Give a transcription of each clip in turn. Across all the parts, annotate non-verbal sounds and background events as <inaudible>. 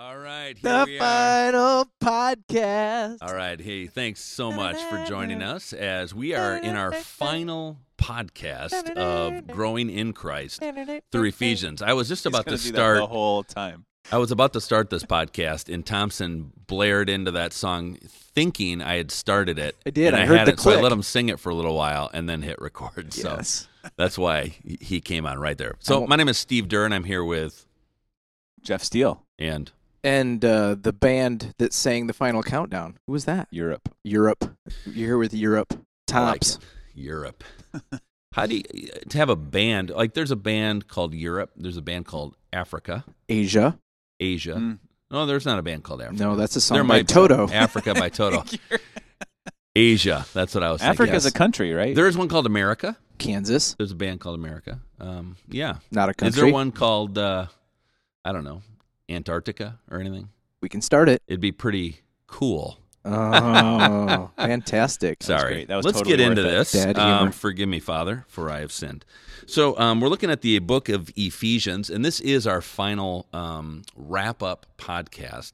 All right, here The we are. final podcast. All right, hey, thanks so much for joining us as we are in our final podcast of growing in Christ through Ephesians. I was just about gonna to do that start. the whole time. I was about to start this podcast, and Thompson blared into that song, thinking I had started it. I did. and I heard had the it, so I let him sing it for a little while, and then hit record. So Yes. <laughs> that's why he- he came on right there. So my name is Steve Durr, and I'm here with Jeff Steele, and And uh, the band that sang the final countdown. Who was that? Europe. Europe. You're here with Europe. I like Tops. Europe. <laughs> How do you to have a band like? There's a band called Europe. There's a band called Africa, Asia. Asia. Mm. No, there's not a band called Africa. No, that's a song there by might be. Toto. <laughs> Africa by <laughs> Toto. Asia. That's what I was thinking. Africa's yes. a country, right? There's one called America. Kansas. There's a band called America. Um, yeah. Not a country. Is there one called uh, I don't know Antarctica or anything? We can start it. It'd be pretty cool. Oh, <laughs> fantastic. That was Sorry. great. That was Let's totally get into it. this. Um, forgive me, Father, for I have sinned. So um, we're looking at the book of Ephesians, and this is our final um, wrap up podcast.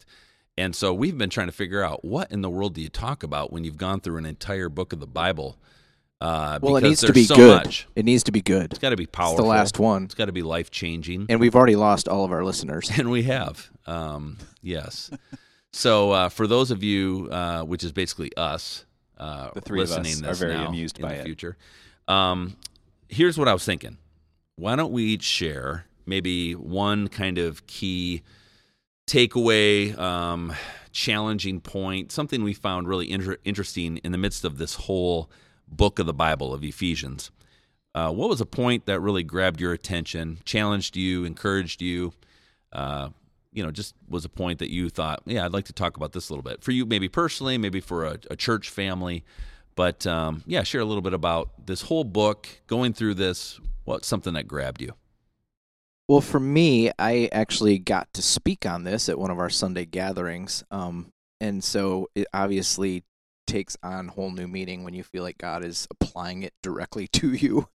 And so we've been trying to figure out what in the world do you talk about when you've gone through an entire book of the Bible? Uh, Well, it needs to be so good. Much. It needs to be good. It's got to be It's powerful. the last one. It's got to be life changing. And we've already lost all of our listeners. <laughs> And we have. Um, yes. so uh, for those of you, uh, which is basically us, uh, The three of us are very amused in by the it. future, um, here's what I was thinking. Why don't we each share maybe one kind of key takeaway, um, challenging point, something we found really inter- interesting in the midst of this whole book of the Bible of Ephesians. Uh, what was a point that really grabbed your attention, challenged you, encouraged you? Uh, you know, just was a point that you thought, yeah, I'd like to talk about this a little bit for you, maybe personally, maybe for a, a church family. But um, yeah, share a little bit about this whole book, going through this. What's something that grabbed you? Well, for me, I actually got to speak on this at one of our Sunday gatherings. Um, and so it obviously takes on whole new meaning when you feel like God is applying it directly <laughs> to you.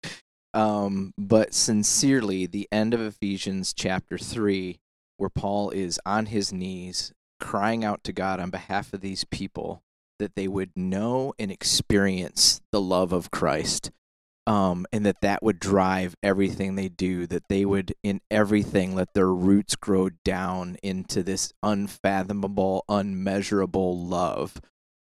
Um, but sincerely, the end of Ephesians chapter 3, where Paul is on his knees crying out to God on behalf of these people that they would know and experience the love of Christ um, and that that would drive everything they do. That they would, in everything, let their roots grow down into this unfathomable, unmeasurable love.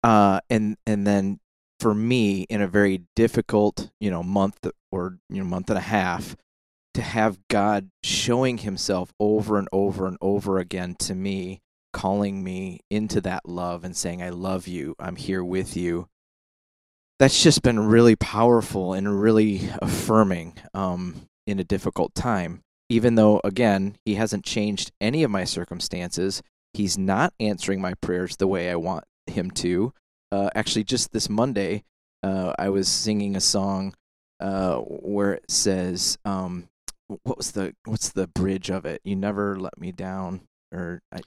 Uh, and and then for me, in a very difficult, you know, month or you know month and a half, to have God showing Himself over and over and over again to me, calling me into that love and saying, "I love you. I'm here with you." that's just been really powerful and really affirming um, in a difficult time. Even though, again, he hasn't changed any of my circumstances, he's not answering my prayers the way I want him to. Uh, actually, just this Monday, uh, I was singing a song uh, where it says, um, "What was the what's the bridge of it? You never let me down." Or I,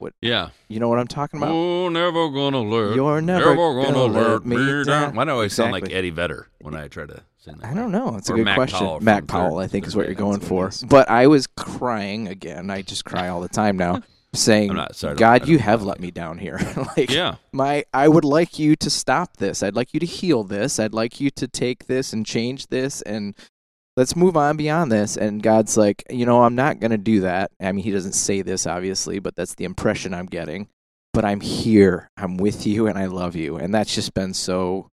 what? Yeah. you know what I'm talking about? Oh, never gonna let. You're never gonna, gonna let me down. down. Why do I always sound like Eddie Vedder when I try to sing that? I don't know. It's a good Mac question. Powell Mac Powell, I think, is what you're going for. what it is. But I was crying again. I just cry all the time now, <laughs> saying, I'm not sorry. I don't- I "God, you have let me down here. <laughs> like, Yeah. my, I would like you to stop this. I'd like you to heal this. I'd like you to take this and change this, and let's move on beyond this." And God's like, "You know, I'm not gonna do that. I mean, He doesn't say this, obviously, but that's the impression I'm getting. But I'm here. I'm with you, and I love you. And that's just been so."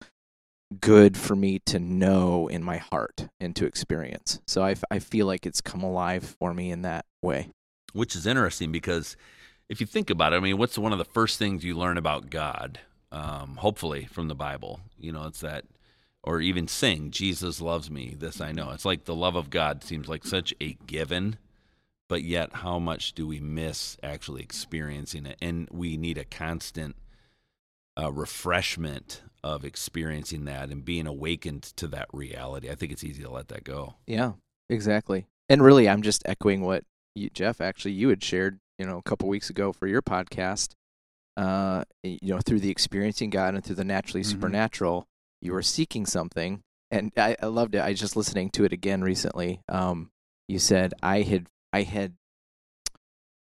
good for me to know in my heart and to experience. So I, I feel like it's come alive for me in that way. Which is interesting because if you think about it, I mean, what's one of the first things you learn about God? Um, hopefully from the Bible, you know, it's that, or even sing, Jesus loves me. This I know. It's like the love of God seems like such a given, but yet how much do we miss actually experiencing it? And we need a constant uh, refreshment of experiencing that and being awakened to that reality. I think it's easy to let that go. Yeah, exactly. And really, I'm just echoing what you, Jeff, actually, you had shared, you know, a couple weeks ago for your podcast. Uh, you know, through the experiencing God and through the naturally Mhm. supernatural, you were seeking something, and I, I loved it. I was just listening to it again recently. Um, you said I had, I had,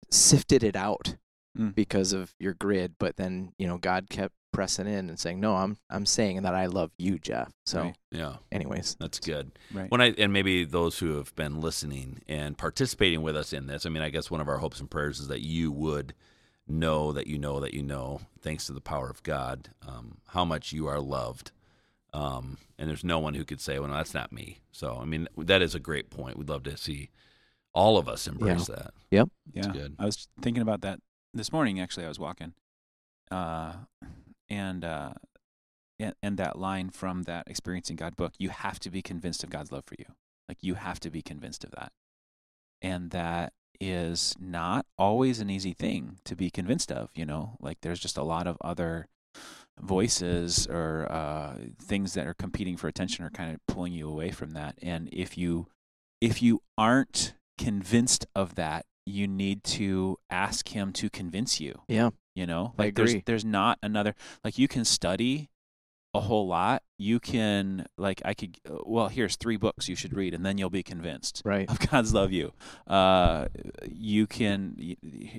sifted it out Mm. because of your grid, but then you know God kept pressing in and saying, "No, I'm I'm saying that I love you, Jeff." So, Right. Yeah, anyways, that's good. Right. When I and maybe those who have been listening and participating with us in this, I mean, I guess one of our hopes and prayers is that you would know that you know that you know, thanks to the power of God, um, how much you are loved. Um, and there's no one who could say, "Well, no, that's not me." So, I mean, that is a great point. We'd love to see all of us embrace that. Yep. Yeah. good. I was thinking about that this morning. Actually, I was walking, uh, and uh, and, and that line from that experiencing God book. You have to be convinced of God's love for you. Like you have to be convinced of that, and that is not always an easy thing to be convinced of. You know, like there's just a lot of other voices or uh, things that are competing for attention or kind of pulling you away from that. And if you if you aren't convinced of that, you need to ask him to convince you. yeah, You know, like there's there's not another like you can study a whole lot. You can like I could uh, well here's three books you should read and then you'll be convinced right. of God's love you. Uh, you can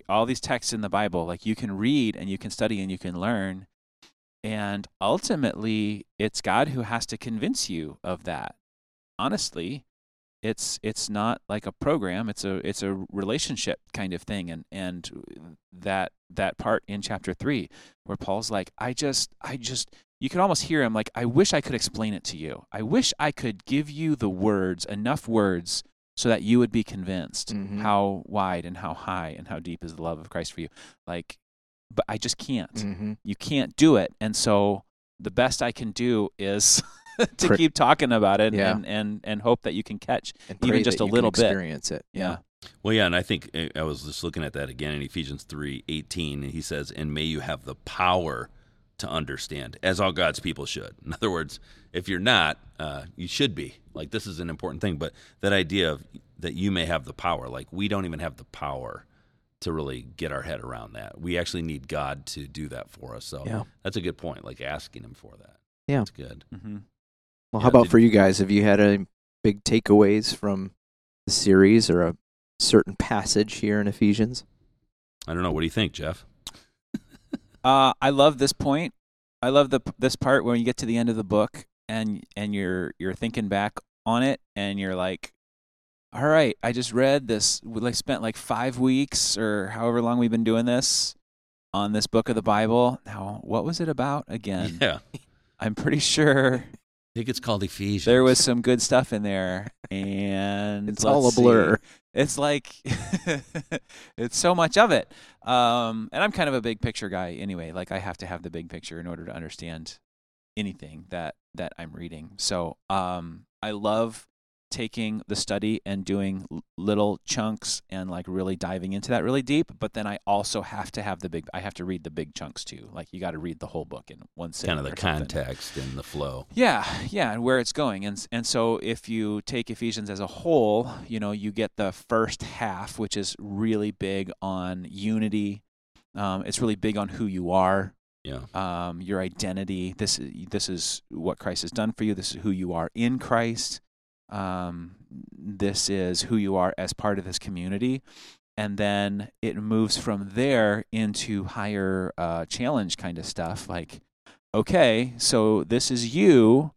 all these texts in the Bible, like you can read and you can study and you can learn, and ultimately, it's God who has to convince you of that. Honestly, it's it's not like a program; it's a it's a relationship kind of thing, and and that that part in chapter three where Paul's like, I just I just you can almost hear him like, I wish I could explain it to you. I wish I could give you the words, enough words, so that you would be convinced Mhm. how wide and how high and how deep is the love of Christ for you. Like, but I just can't. Mm-hmm. You can't do it, and so the best I can do is <laughs> <laughs> to Pri- keep talking about it Yeah. and, and and hope that you can catch. And Even just a little can bit. experience it. Yeah. Well, yeah, and I think uh, I was just looking at that again in Ephesians three eighteen, and he says, "And may you have the power to understand, as all God's people should." In other words, if you're not, uh, you should be. Like this is an important thing, but that idea of that you may have the power, like we don't even have the power to really get our head around that. We actually need God to do that for us. So Yeah. that's a good point. Like asking Him for that. Yeah. that's good. Mm-hmm. Well, Yeah, how about did- for you guys? Have you had any big takeaways from the series or a certain passage here in Ephesians? I don't know. What do you think, Jeff? <laughs> Uh, I love this point. I love the this part when you get to the end of the book and and you're you're thinking back on it and you're like, all right, I just read this. We like spent like five weeks or however long we've been doing this on this book of the Bible. Now, what was it about again? <laughs> yeah, I'm pretty sure I think it's called Ephesians. there was some good stuff in there, and It's all a let's see. blur. It's like <laughs> it's so much of it. Um, and I'm kind of a big picture guy anyway. Like I have to have the big picture in order to understand anything that that I'm reading. So um, I love taking the study and doing little chunks and like really diving into that really deep. But then I also have to have the big. I have to read the big chunks too. Like you got to read the whole book in one sitting. kind of the context and the flow. Yeah, yeah, and where it's going, and and so if you take Ephesians as a whole, you know, you get the first half, which is really big on unity. Um, it's really big on who you are, Yeah. um, your identity. This this is what Christ has done for you. This is who you are in Christ. Um, this is who you are as part of this community, and then it moves from there into higher uh, challenge kind of stuff. Like, okay, so this is you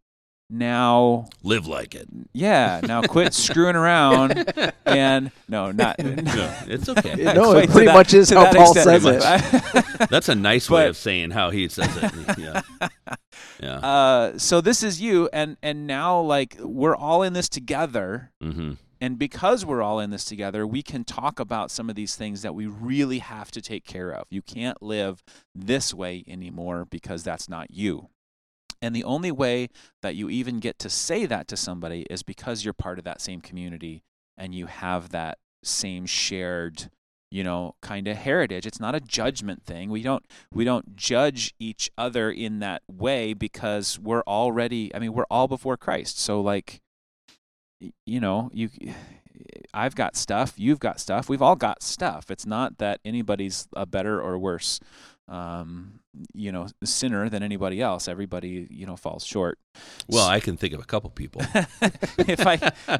now. Live like it. Yeah, now quit <laughs> screwing around and no, not. No, it's okay. <laughs> No, it pretty that- much is to how Paul extent. says it. <laughs> That's a nice way of saying how he says it. Yeah. Yeah. Uh, so this is you, and and now like we're all in this together, hmm and because we're all in this together, we can talk about some of these things that we really have to take care of. You can't live this way anymore because that's not you. And the only way that you even get to say that to somebody is because you're part of that same community and you have that same shared you know kind of heritage. It's not a judgment thing. We don't we don't judge each other in that way because we're already i mean we're all before christ. So like you know you <sighs> i've got stuff you've got stuff we've all got stuff. It's not that anybody's a better or worse um, you know, sinner than anybody else. Everybody, you know, falls short. Well, I can think of a couple people, <laughs> if I, <laughs> and I'm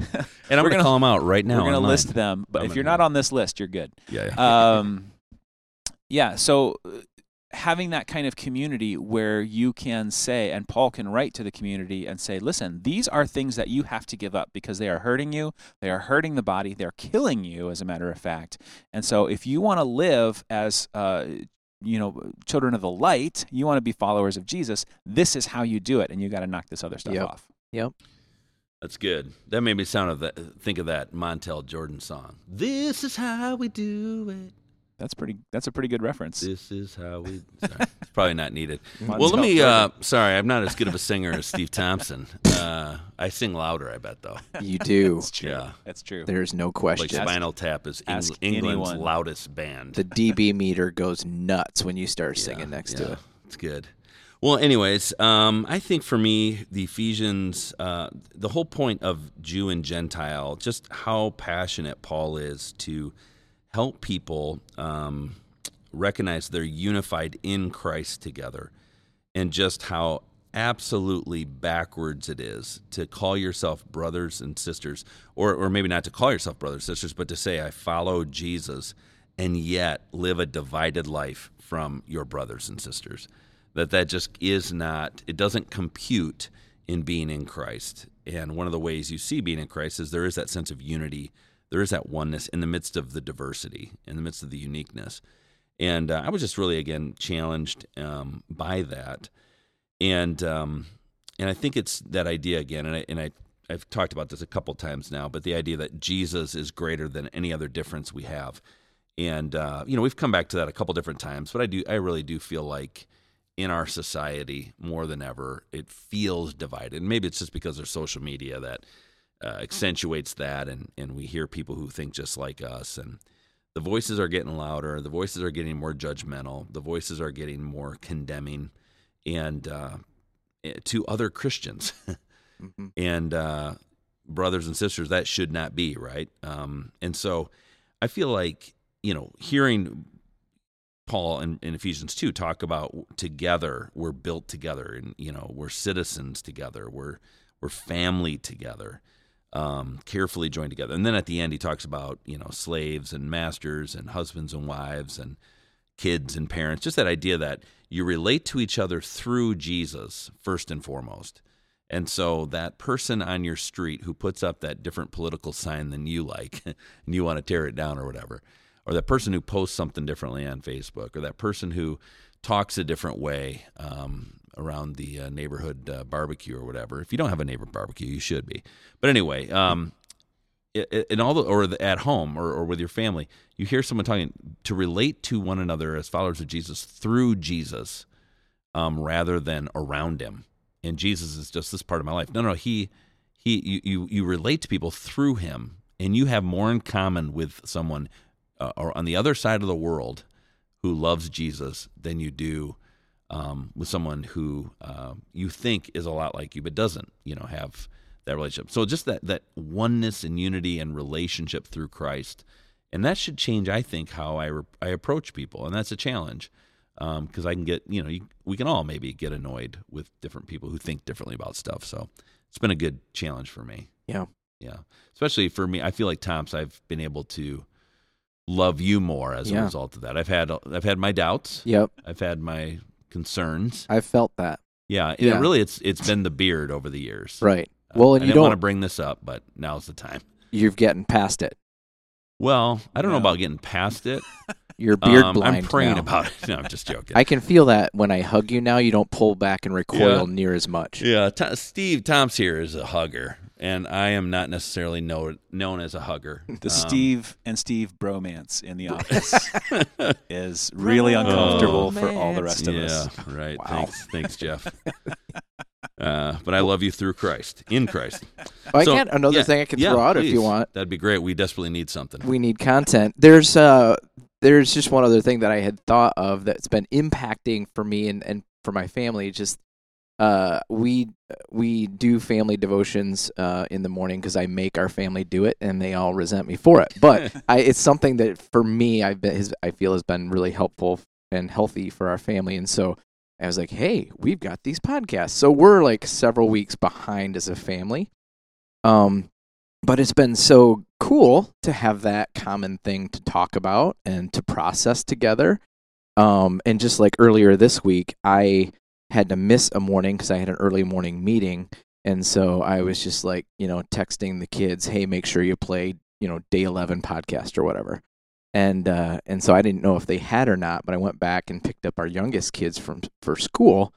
going to gonna- call them out right now. we're gonna list them, but I'm if you're not on this list, you're good. Yeah, yeah. um, yeah. So uh, having that kind of community where you can say, and Paul can write to the community and say, listen, these are things that you have to give up because they are hurting you. They are hurting the body. They're killing you, as a matter of fact. And so if you want to live as, uh, you know, children of the light, you want to be followers of Jesus, this is how you do it. And you got to knock this other stuff Yep. off. Yep. That's good. That made me sound of that. Think of that Montel Jordan song. This is how we do it. That's pretty. That's a pretty good reference. This is how we. Sorry, it's probably not needed. <laughs> Montel well, let me. Uh, sorry, I'm not as good of a singer as Steve Thompson. Uh, I sing louder, I bet, though. <laughs> You do. That's true. Yeah. That's true. There's no question. Like question. Spinal Tap is Eng- England's anyone. loudest band. the DB meter goes nuts when you start Yeah, singing next yeah, to it. It's good. Well, anyways, um, I think for me, the Ephesians, uh, the whole point of Jew and Gentile, just how passionate Paul is to help people um, recognize they're unified in Christ together, and just how absolutely backwards it is to call yourself brothers and sisters, or, or maybe not to call yourself brothers and sisters, but to say, I follow Jesus and yet live a divided life from your brothers and sisters. That that just is not, it doesn't compute in being in Christ. And one of the ways you see being in Christ is there is that sense of unity, there is that oneness in the midst of the diversity, in the midst of the uniqueness. And uh, I was just really, again, challenged um, by that and um, and I think it's that idea again, and I and I I've talked about this a couple times now, but the idea that Jesus is greater than any other difference we have, and uh, you know we've come back to that a couple different times, but I do I really do feel like in our society more than ever it feels divided. And maybe it's just because of social media that uh, accentuates that, and and we hear people who think just like us, and the voices are getting louder, the voices are getting more judgmental, the voices are getting more condemning and uh, to other Christians <laughs> Mhm. and uh, brothers and sisters. That should not be right. Um, and so I feel like you know hearing Paul in, in Ephesians two talk about together we're built together, and you know we're citizens together, we're we're family together. Um, carefully joined together, and then at the end he talks about you know slaves and masters and husbands and wives and kids and parents. Just that idea that you relate to each other through Jesus first and foremost. And so that person on your street who puts up that different political sign than you like <laughs> and you want to tear it down or whatever, or that person who posts something differently on Facebook, or that person who talks a different way um, around the uh, neighborhood uh, barbecue or whatever. If you don't have a neighbor barbecue, you should be. But anyway, um, all the or the, at home or, or with your family, you hear someone talking to relate to one another as followers of Jesus through Jesus, um, rather than around him. And Jesus is just this part of my life. No, no, he he you you, you relate to people through him, and you have more in common with someone uh, or on the other side of the world who loves Jesus than you do um, with someone who uh, you think is a lot like you but doesn't, you know, have that relationship. So just that that oneness and unity and relationship through Christ, and that should change, I think, how I re- I approach people, and that's a challenge because I can get you know you, we can all maybe get annoyed with different people who think differently about stuff. So it's been a good challenge for me. Yeah. Yeah, especially for me, I feel like Tom's. I've been able to love you more as a result of that. I've had I've had my doubts. Yep. I've had my concerns. I felt that. Yeah, Yeah. It really, it's it's been the beard over the years. Right. Uh, Well, I and you didn't want to bring this up, but now's the time. You're getting past it. Well, I don't know about getting past it. <laughs> You're beard Um, blind. I'm praying now. about it. <laughs> No, I'm just joking. I can feel that when I hug you now. You don't pull back and recoil Yeah. near as much. yeah, T- Steve Tom's here is a hugger, and I am not necessarily know- known as a hugger. <laughs> The Um, Steve and Steve bromance in the office <laughs> is really uncomfortable for all the rest of yeah, us. Yeah, right. Wow. Thanks, thanks, Jeff. Uh, but I love you through Christ, in Christ. Oh, I So, can another yeah, thing I can yeah, throw out if you want. That'd be great. We desperately need something. We need content. There's uh there's just one other thing that I had thought of that's been impacting for me and, and for my family. Just uh we we do family devotions uh in the morning because I make our family do it and they all resent me for it. But <laughs> I it's something that for me I've been has, I feel has been really helpful and healthy for our family. And so I was like, hey, we've got these podcasts. So we're like several weeks behind as a family. Um, but it's been so cool to have that common thing to talk about and to process together. Um, and just like earlier this week, I had to miss a morning because I had an early morning meeting. And so I was just like, you know, texting the kids, hey, make sure you play, you know, day 11 podcast or whatever. And, uh, and so I didn't know if they had or not, but I went back and picked up our youngest kids from for school.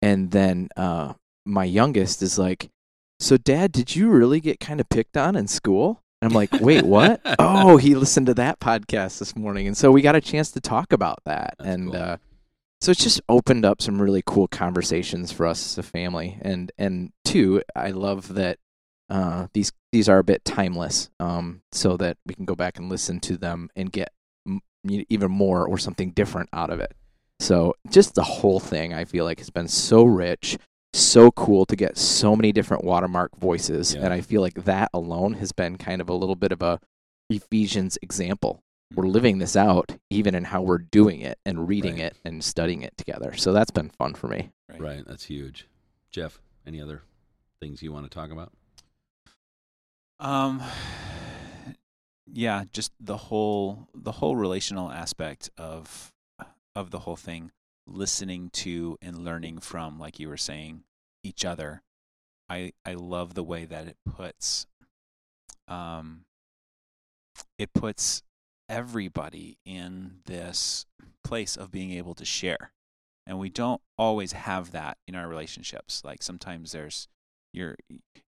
And then, uh, my youngest is like, so dad, did you really get kind of picked on in school? And I'm like, wait, what? <laughs> oh, he listened to that podcast this morning. And so we got a chance to talk about that. That's and, cool. uh, so it's just opened up some really cool conversations for us as a family and and two i love that uh, these these are a bit timeless um, so that we can go back and listen to them and get m- even more or something different out of it so just the whole thing i feel like has been so rich so cool to get so many different watermark voices Yeah. and i feel like that alone has been kind of a little bit of a ephesians example we're living this out even in how we're doing it and reading Right. it and studying it together. So that's been fun for me. Right, that's huge. Jeff, any other things you want to talk about? Um, yeah, just the whole the whole relational aspect of of the whole thing, listening to and learning from, like you were saying, each other. I I love the way that it puts, um, it puts everybody in this place of being able to share, and we don't always have that in our relationships. Like sometimes there's you're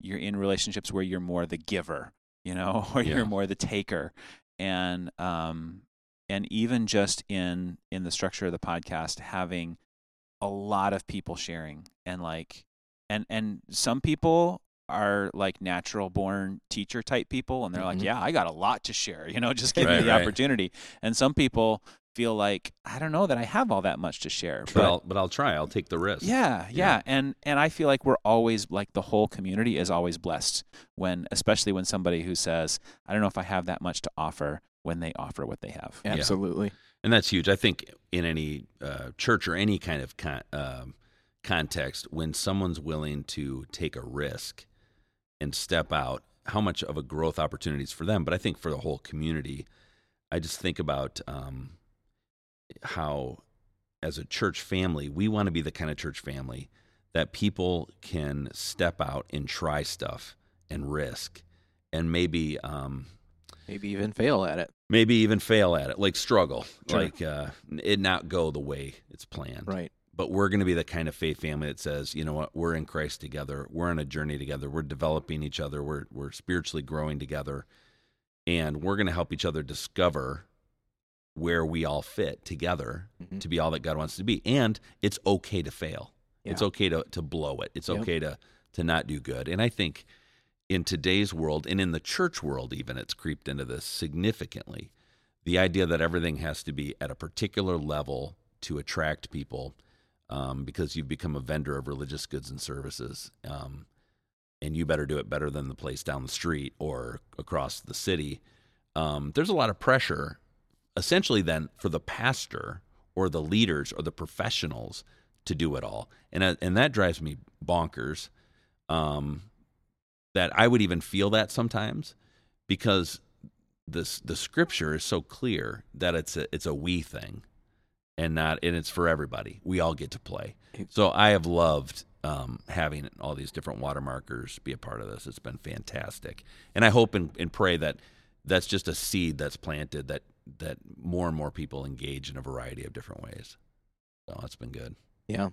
you're in relationships where you're more the giver, you know, <laughs> or Yeah. you're more the taker, and um, and even just in in the structure of the podcast, having a lot of people sharing and like and and some people are like natural born teacher type people and they're like Mhm. yeah i got a lot to share you know <laughs> just give Right, me the right. opportunity and some people feel like i don't know that i have all that much to share But but I'll, but I'll try. I'll take the risk. yeah, Yeah. yeah, and and I feel like we're always like the whole community is always blessed when, especially when somebody who says, "I don't know if I have that much to offer," when they offer what they have. Yeah. Absolutely. and that's huge. I think in any uh, church or any kind of con- um, context, when someone's willing to take a risk and step out, how much of a growth opportunity is for them. But I think for the whole community, I just think about um, how, as a church family, we want to be the kind of church family that people can step out and try stuff and risk, and maybe. Um, Maybe even fail at it. maybe even fail at it, like struggle, Sure. like uh, it not go the way it's planned. Right. But we're going to be the kind of faith family that says, you know what, we're in Christ together. We're on a journey together. We're developing each other. We're we're spiritually growing together, and we're going to help each other discover where we all fit together Mhm. to be all that God wants to be. And it's okay to fail. It's okay to to blow it. It's Yep. okay to to not do good. And I think in today's world and in the church world even it's creeped into this significantly. The idea that everything has to be at a particular level to attract people um, because you've become a vendor of religious goods and services. Um, and you better do it better than the place down the street or across the city. Um, there's a lot of pressure, essentially, then for the pastor or the leaders or the professionals to do it all, and uh, and that drives me bonkers. Um, that I would even feel that sometimes because this the scripture is so clear that it's a it's a we thing and not and it's for everybody. We all get to play. So I have loved um, having all these different watermarkers be a part of this. It's been fantastic, and I hope and, and pray that that's just a seed that's planted that that more and more people engage in a variety of different ways. So that's been good. Yeah.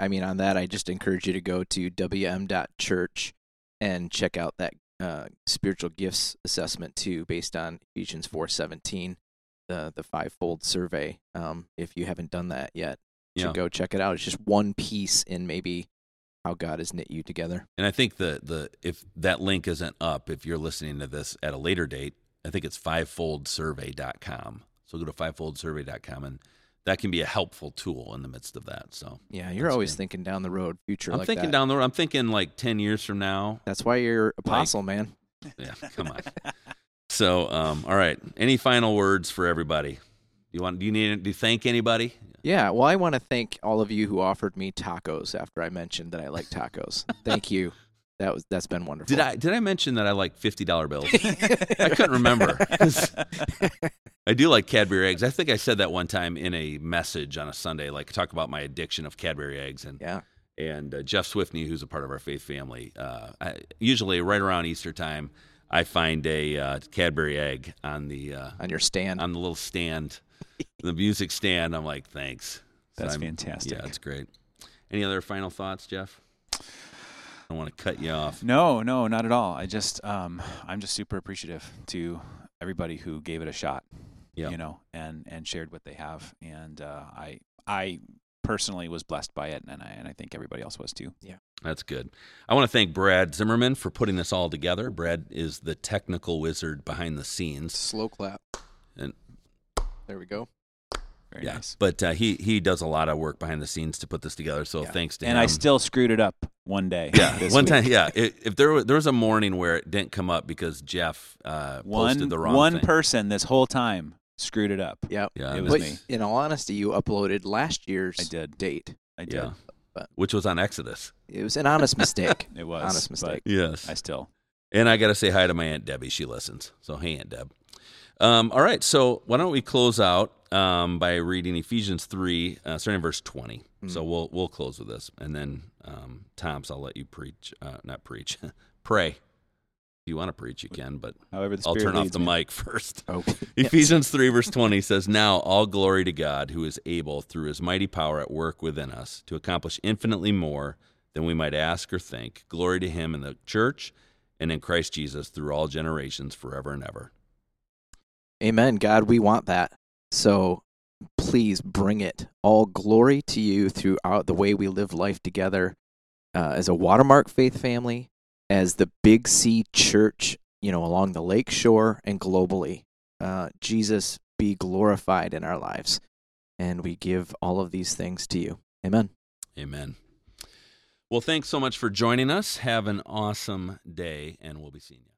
I, mean, on that, I just encourage you to go to wm.church and check out that uh, spiritual gifts assessment too, based on Ephesians 4:17, the the fivefold survey. Um, if you haven't done that yet, you Yeah. should go check it out. It's just one piece in maybe how God has knit you together. And I think the the if that link isn't up, if you're listening to this at a later date, I think it's fivefoldsurvey.com. So go to fivefoldsurvey.com and that can be a helpful tool in the midst of that. So Yeah, you're always good. thinking down the road, future I'm like thinking that. down the road. I'm thinking like 10 years from now. That's why you're apostle, man. <laughs> Yeah, come on. So, um, all right. Any final words for everybody? Do you want? Do you need to thank anybody? Yeah, well, I want to thank all of you who offered me tacos after I mentioned that I like tacos. thank you. That was that's been wonderful. Did I did I mention that I like fifty dollar bills? <laughs> I couldn't remember. I do like Cadbury eggs. I think I said that one time in a message on a Sunday, like talk about my addiction of Cadbury eggs, and Yeah. and uh, Jeff Swiftney, who's a part of our faith family, uh, I, usually right around Easter time, I find a uh, Cadbury egg on the uh, On your stand. on the little stand, the music stand. I'm like, thanks. That's I'm- fantastic. Yeah, it's great. Any other final thoughts, Jeff? I don't want to cut you off. No, no, not at all. I just, um, I'm just super appreciative to everybody who gave it a shot. Yeah. You know, and and shared what they have, and uh, I, I personally was blessed by it, and I and I think everybody else was too. Yeah. That's good. I want to thank Brad Zimmerman for putting this all together. Brad is the technical wizard behind the scenes. Slow clap. And- there we go. Very yeah, nice. but uh, he he does a lot of work behind the scenes to put this together. So Yeah. thanks to And him. I still screwed it up one day. yeah <laughs> this one week. time yeah i- if there was, there was a morning where it didn't come up because Jeff uh, posted One the wrong one thing. person this whole time screwed it up. Yep. yeah, It was But me. in all honesty, you uploaded last year's I did. date. I did. yeah, But- which was on Exodus. It was an honest mistake. <laughs> It was Honest mistake. Yes, I still. And I got to say hi to my Aunt Debbie. She listens. So, hey, Aunt Deb. Um, all right. So, why don't we close out um, by reading Ephesians 3, uh, starting in verse 20. So, we'll we'll close with this. And then, um, Toms, I'll let you preach. Uh, not preach, <laughs> pray. If you want to preach, you can, but However, I'll turn off the me. mic <laughs> first. <laughs> Okay. Ephesians 3, verse 20 says, Now all glory to God, who is able, through his mighty power at work within us, to accomplish infinitely more than we might ask or think. Glory to him in the church and in Christ Jesus through all generations, forever and ever. Amen. God, we want that. So please bring it. All glory to you throughout the way we live life together uh, as a watermark faith family, as the Big C church, you know, along the lake shore and globally. Uh, Jesus, be glorified in our lives. And we give all of these things to you. Amen. Amen. Well, thanks so much for joining us. Have an awesome day, and we'll be seeing you.